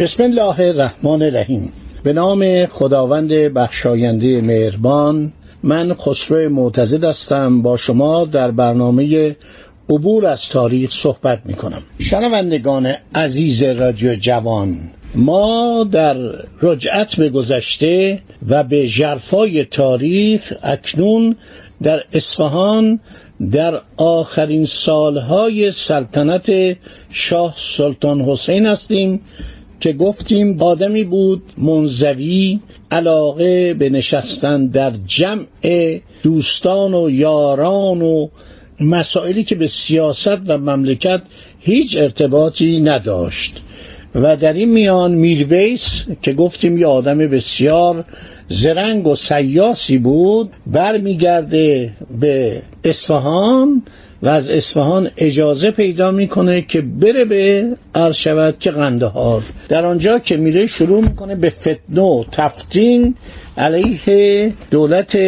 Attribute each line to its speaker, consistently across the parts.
Speaker 1: بسم الله الرحمن الرحیم. به نام خداوند بخشاینده مهربان من خسرو معتزد هستم. با شما در برنامه عبور از تاریخ صحبت می کنم شنوندگان عزیز رادیو جوان ما در رجعت به گذشته و به جرفای تاریخ اکنون در اصفهان در آخرین سالهای سلطنت شاه سلطان حسین هستیم. که گفتیم آدمی بود منزوی علاقه به نشستن در جمع دوستان و یاران و مسائلی که به سیاست و مملکت هیچ ارتباطی نداشت. و در این میان میرویس که گفتیم یه آدم بسیار زرنگ و سیاسی بود برمیگرده به اصفهان و از اصفهان اجازه پیدا می‌کنه که بره به عرض شود که قندهار. در آنجا که میره شروع می‌کنه به فتنه و تفتین علیه دولت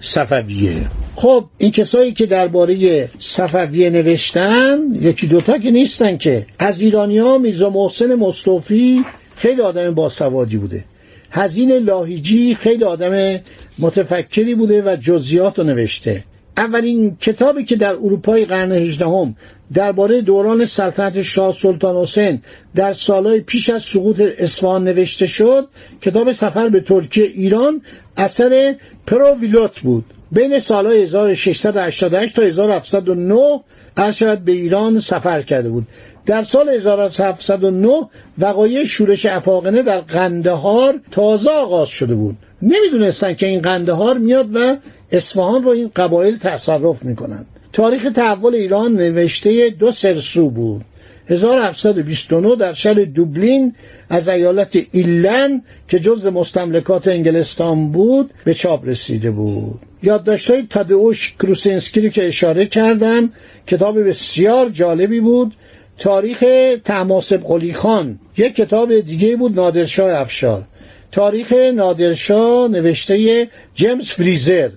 Speaker 1: صفویه. خب این کسایی که درباره صفویه نوشتن یکی دوتا که نیستن که. از ایرانی ها میرزا محسن مصطفی خیلی آدم باسوادی بوده. هزین لاهیجی خیلی آدم متفکری بوده و جزیات رو نوشته. اولین کتابی که در اروپای قرن هجدهم درباره دوران سلطنت شاه سلطان حسین در سالهای پیش از سقوط اصفهان نوشته شد کتاب سفر به ترکیه ایران اثر پروویلوت بود. بین سالهای 1688 تا 1709 عرض به ایران سفر کرده بود. در سال 1709 وقایع شورش افاقنه در قندهار تازه آغاز شده بود. نمی‌دونستن که این قندهار میاد و اصفهان رو این قبایل تصرف می‌کنن. تاریخ تحول ایران نوشته دو سرسو بود. 1729 در شهر دوبلین از ایالت ایلن که جز مستملکات انگلستان بود به چاپ رسیده بود. یادداشت‌های تادئوش کروسنسکی که اشاره کردم کتاب بسیار جالبی بود. تاریخ تماسب قلی خان. یک کتاب دیگه بود نادرشاه افشار. تاریخ نادرشاه نوشته جیمز فریزر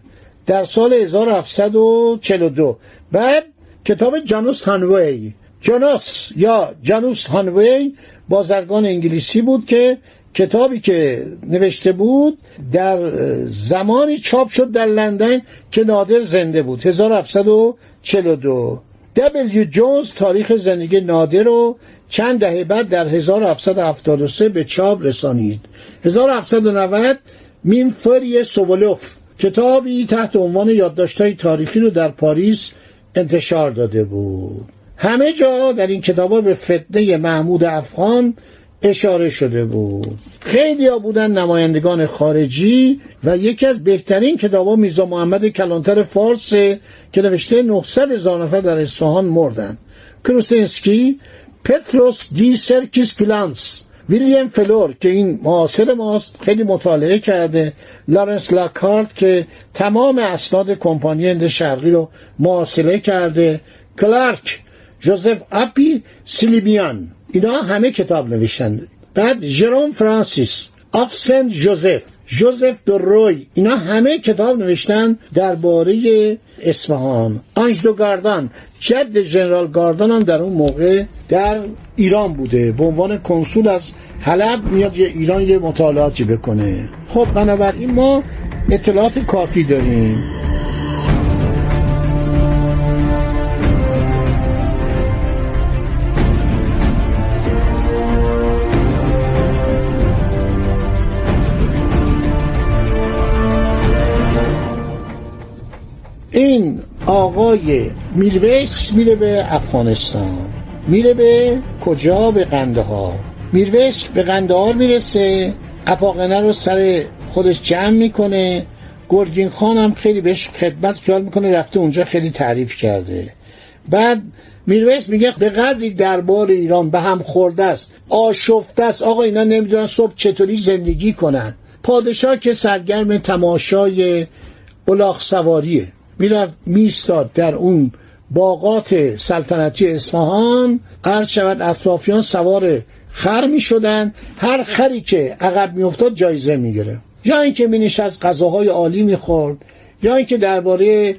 Speaker 1: در سال 1742 بعد کتاب جانوس هانوی. جانوس یا جانوس هانوی بازرگان انگلیسی بود که کتابی که نوشته بود در زمانی چاپ شد در لندن که نادر زنده بود. 1742 دبلیو جونز تاریخ زندگی نادر رو چند دهه بعد در 1773 به چاپ رسانید. 1790 مینفری سوولوف کتابی تحت عنوان یادداشت‌های تاریخی رو در پاریس انتشار داده بود. همه جا در این کتابا به فتنه محمود افغان اشاره شده بود. خیلی ها بودن نمایندگان خارجی و یکی از بهترین کتابا میزا محمد کلانتر فارس که نوشته 900 هزار نفر در اصفهان مردن. کروسینسکی پتروس دی سرکیس گیلانتس ویلیام فلور که این معاصر ماست خیلی مطالعه کرده. لارنس لاکارت که تمام اسناد کمپانی هند شرقی رو معاصره کرده. کلارک جوزف اپی سیلیبیان اینا همه کتاب نوشتن. بعد ژروم فرانسیس آکسنت جوزف جوزف روی. اینا همه کتاب نوشتن درباره اصفهان. آنج دو گاردان. جد ژنرال گاردان هم در اون موقع در ایران بوده. به عنوان کنسول از حلب میاد یه ایران یه مطالعاتی بکنه. خب بنابراین ما اطلاعات کافی داریم. این آقای میرویس میره به افغانستان. میره به کجا؟ به قندهار. میرویس به قندهار می‌رسه. افاقنه رو سر خودش جمع می‌کنه. گرگین خان هم خیلی بهش خدمت خیال می‌کنه رفته اونجا خیلی تعریف کرده. بعد میرویس میگه به قدری دربار ایران به هم خورده است آشفته است. آقا اینا نمی‌دونن صبح چطوری زندگی کنن. پادشاه که سرگرم تماشای الاغ سواریه. می‌رفت میستاد در اون باغات سلطنتی اصفهان. عرض شود اطرافیان سوار خر می شدن هر خری که عقب می افتاد جایزه می یا اینکه می نشست غذاهای عالی می خورد یا اینکه درباره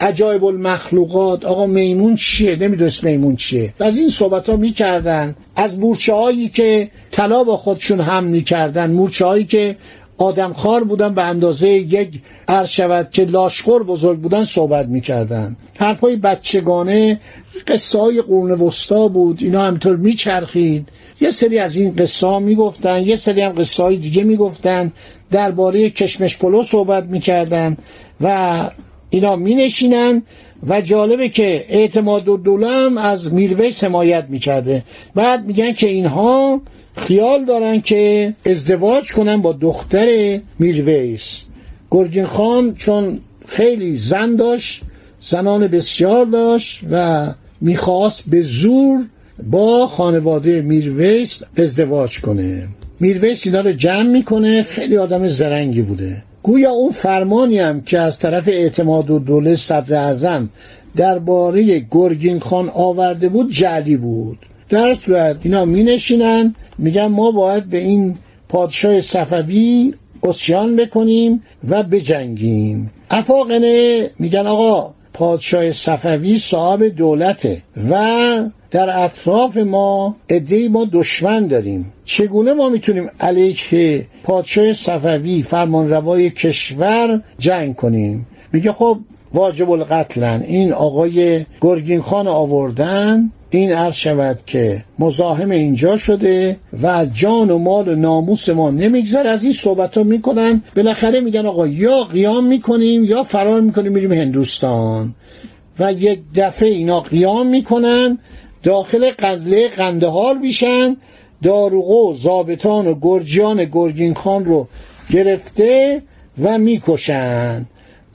Speaker 1: عجایب المخلوقات آقا میمون چیه؟ نمی‌دونست میمون چیه. از این صحبت ها می‌کردن از مورچه هایی که طلا با خودشون هم می‌کردن مورچه هایی که آدمخوار بودن به اندازه یک عرض شود که لاشخور بزرگ بودن صحبت می‌کردن. حرفای بچگانه قصه های قرون وسطا بود اینا همینطور میچرخید. یه سری از این قصه ها می‌گفتن یه سری هم قصه های دیگه می‌گفتن. درباره کشمش پلو صحبت می‌کردن و اینا مینشینن و جالبه که اعتماد و دوله هم از میرویس حمایت می‌کرده. بعد میگن که اینها خیال دارن که ازدواج کنن با دختر میرویس گرگین خان چون خیلی زن داشت زنان بسیار داشت و می‌خواست به زور با خانواده میرویس ازدواج کنه. میرویس اینا رو جمع می‌کنه خیلی آدم زرنگی بوده. گویا اون فرمانی هم که از طرف اعتماد و دوله صدر اعظم درباره گرگین خان آورده بود جعلی بود. در صورت اینا می نشینن میگن ما باید به این پادشاه صفوی اسیان بکنیم و بجنگیم. افاقنه میگن آقا پادشاه صفوی صاحب دولته و در اطراف ما ادهی ما دشمن داریم. چگونه ما می‌تونیم علیه پادشاه صفوی فرمانروای کشور جنگ کنیم؟ میگه خب واجب القتلن. این آقای گرگین خان آوردن. این عرض شود که مزاحم اینجا شده و جان و مال و ناموس ما نمیگذر از این صحبت ها می‌کنن. بالاخره میگن آقا یا قیام می‌کنیم یا فرار می‌کنیم میریم هندوستان. و یک دفعه اینا قیام می‌کنن. داخل قلعه قندهار میشن. داروغو زابطان و گرجیان گرگین خان رو گرفته و می‌کشن.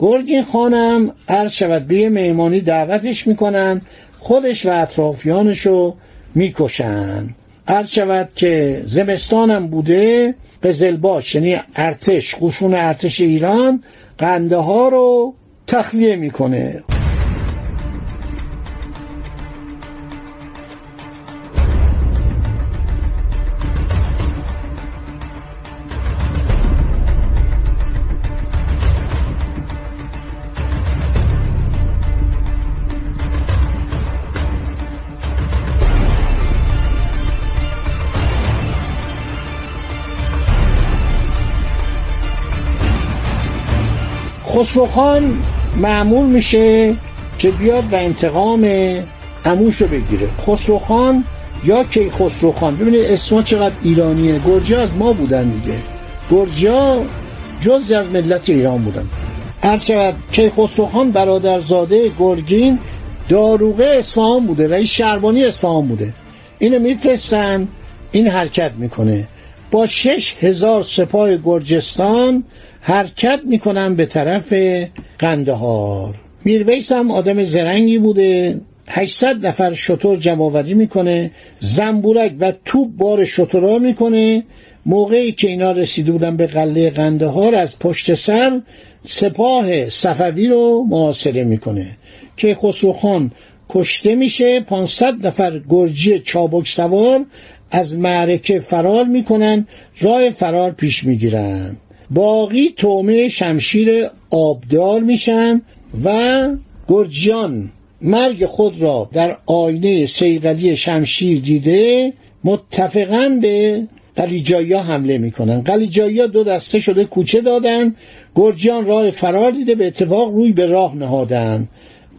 Speaker 1: گرگین خانم عرض شود به مهمانی دعوتش می‌کنن خودش و اطرافیانش رو می‌کشن. عرض شود که زمستانم بوده قزلباش یعنی ارتش قشون ارتش ایران قنده ها رو تخلیه می‌کنه. خسروخان معمول میشه که بیاد و انتقام اموشو بگیره. خسروخان یا کی خسروخان ببینید اسما چقدر ایرانیه. گرجی از ما بودن دیگه. گرجا جز از ملت ایران بودن. هرچقدر کی خسروخان برادرزاده گرگین داروغه اصفهان بوده رئیس شربانی اصفهان بوده. اینو میفرستن این حرکت می‌کنه. با شش هزار سپاه گرجستان حرکت می‌کنن به طرف قندهار. میرویس هم آدم زرنگی بوده. 800 نفر شطور جمعآوری می‌کنه زنبورک و توپ بار شطورا می‌کنه. موقعی که اینا رسیده بودن به قلعه قندهار از پشت سر سپاه صفوی رو محاصره می‌کنه که خسروخان کشته میشه. 500 نفر گرجی چابک سوار از معرکه فرار می‌کنن راه فرار پیش می‌گیرن. باقی تومه شمشیر آبدار میشن و گرجیان مرگ خود را در آینه سیغلی شمشیر دیده متفقا به قلیجایی حمله می‌کنن. قلیجایی دو دسته شده کوچه دادن گرجیان راه فرار دیده به اتفاق روی به راه نهادن.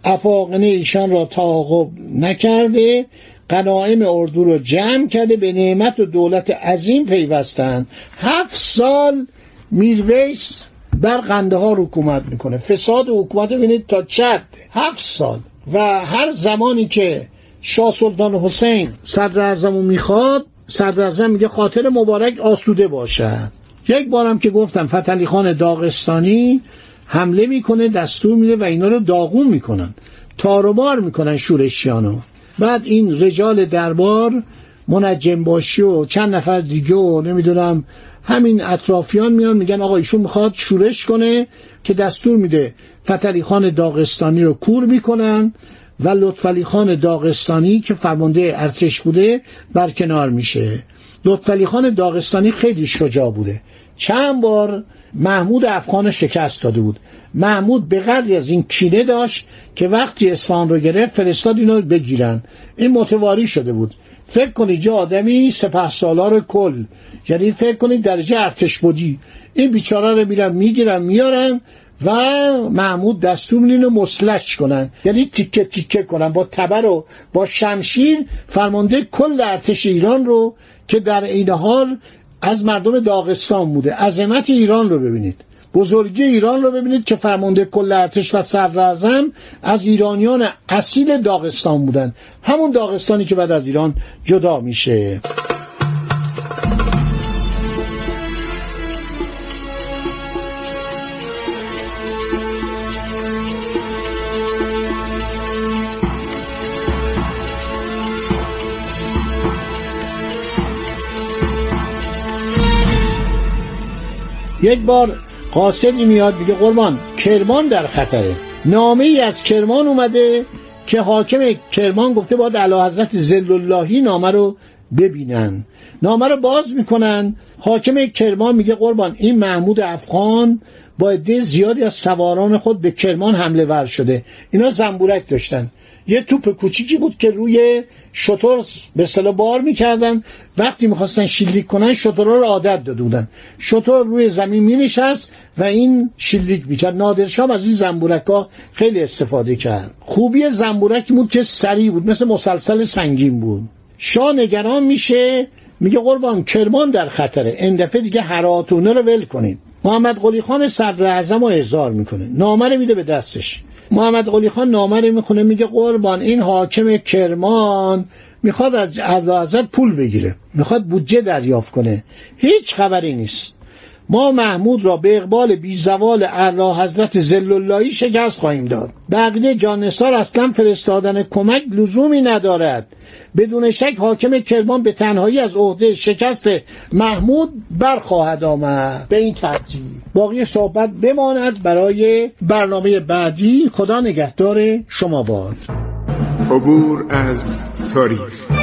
Speaker 1: افاقنه ایشان را تعاقب نکرده قناعم اردو رو جمع کرده به نعمت و دولت عظیم پیوستن هفت سال میرویس بر قنده ها حکومت می‌کنه. فساد حکومت ببینید تا چرد. هفت سال. و هر زمانی که شاه سلطان حسین صدر اعظمو می‌خواد صدر اعظم میگه خاطر مبارک آسوده باشد. یک بارم که گفتم فتلی خان داغستانی حمله می‌کنه دستور میده و اینا رو داغون می‌کنن. تارومار می‌کنن شورشیانو. بعد این رجال دربار منجم باشی و چند نفر دیگه و نمی‌دونم همین اطرافیان میان میگن آقا ایشون می‌خواد شورش کنه که دستور میده. فتلی خان داغستانی رو کور می‌کنن و لطفعلی خان داغستانی که فرمانده ارتش بوده برکنار میشه. لطفعلی خان داغستانی خیلی شجاع بوده. چند بار محمود افغان شکست داده بود. محمود به قدری از این کینه داشت که وقتی اصفهان رو گرفت فرستاد اینا بگیرن. این متواری شده بود. فکر کنید یه آدمی سپه سالار کل. یعنی فکر کنید درجه ارتش بودی. این بیچاره رو میرن می‌گیرن میارن و محمود دستور میدین مسلش کنن. یعنی تیکه تیکه کنن. با تبر و با شمشیر فرمانده کل ارتش ایران رو که در این حال از مردم داغستان بوده. عظمت ایران رو ببینید. بزرگی ایران رو ببینید که فرمانده کل ارتش و سرعظم از ایرانیان اصیل داغستان بودن. همون داغستانی که بعد از ایران جدا میشه. یک بار قاصدی میاد میگه قربان کرمان در خطره. نامه ای از کرمان اومده که حاکم کرمان گفته باید علی حضرت زل اللهی نامه رو ببینن. نامه رو باز می‌کنن. حاکم کرمان میگه قربان این محمود افغان با عده زیادی از سواران خود به کرمان حمله ور شده. اینا زنبورک داشتن. یه توپ کوچیکی بود که روی شطور به اصطلاح بار می‌کردن. وقتی می‌خواستن شلیک کنن شطورها رو عادت داده بودن. شطور روی زمین مینشست و این شلیک می‌کرد. نادرشام از این زنبورک ها خیلی استفاده کرد. خوبی زنبورکی بود که سریع بود مثل مسلسل سنگین بود. شاه نگران میشه. میگه قربان کرمان در خطره. این دفعه دیگه هراتونه رو ول کنید. محمد قلی خان صدر اعظم رو احضار می‌کنه. نامه رو میده به دستش. محمد قلی خان نامه رو می‌کنه میگه قربان این حاکم کرمان می‌خواد از ازت پول بگیره می‌خواد بودجه دریافت کنه. هیچ خبری نیست. ما محمود را به اقبال بی زوال اعلی حضرت زلاللهی شکست خواهیم داد. بقیه جانسار اصلا فرستادن کمک لزومی ندارد. بدون شک حاکم کرمان به تنهایی از عهده شکست محمود برخواهد آمد. به این ترتیب باقی صحبت بماند برای برنامه بعدی. خدا نگهدار شما باد.
Speaker 2: عبور از تاریخ.